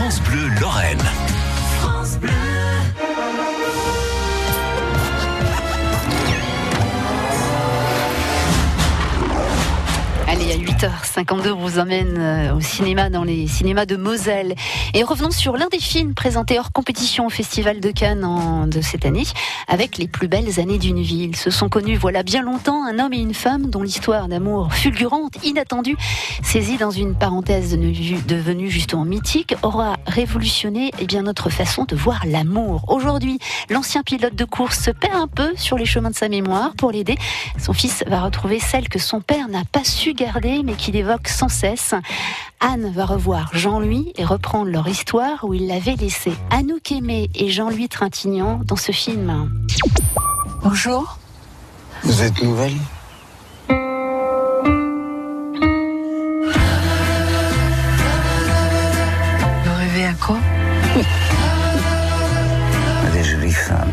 France Bleu Lorraine. France Bleu. 8h52, on vous emmène euh, au cinéma, dans les cinémas de Moselle. Et revenons sur l'un des films présentés hors compétition au Festival de Cannes de cette année, avec les plus belles années d'une ville. Se sont connus, voilà bien longtemps, un homme et une femme dont l'histoire d'amour fulgurante, inattendue, saisie dans une parenthèse devenue justement mythique, aura révolutionné eh bien, notre façon de voir l'amour. Aujourd'hui, l'ancien pilote de course se perd un peu sur les chemins de sa mémoire. Pour l'aider, son fils va retrouver celle que son père n'a pas su mais qu'il évoque sans cesse. Anne va revoir Jean-Louis et reprendre leur histoire où il l'avait laissé. Anouk Aimé et Jean-Louis Trintignant dans ce film. Bonjour. Vous êtes nouvelle? Vous rêvez à quoi? À des jolies femmes.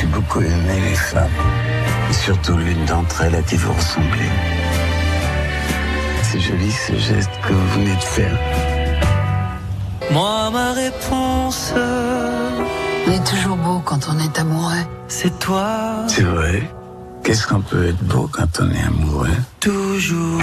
J'ai beaucoup aimé les femmes. Et surtout l'une d'entre elles à qui vous ressemblez. C'est joli ce geste que vous venez de faire. Moi, ma réponse. On est toujours beau quand on est amoureux. C'est toi. C'est vrai. Qu'est-ce qu'on peut être beau quand on est amoureux? Toujours.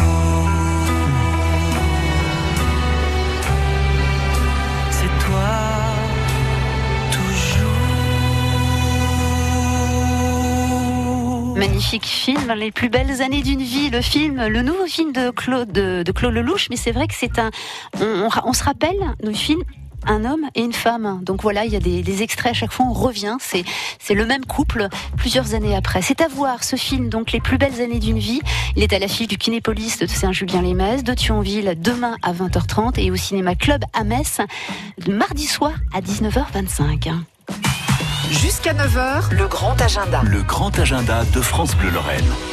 Magnifique film, les plus belles années d'une vie, le film, le nouveau film de Claude, de, Lelouch, mais c'est vrai que c'est un, on, se rappelle le film un homme et une femme. Donc voilà, il y a des, extraits à chaque fois, on revient. C'est, c'est le même couple plusieurs années après. C'est à voir ce film, donc Les plus belles années d'une vie. Il est à l'affiche du Kinépolis de Saint-Julien les de Thionville demain à 20h30 et au cinéma Club à Metz mardi soir à 19h25. Jusqu'à 9h, le grand agenda. Le grand agenda de France Bleu Lorraine.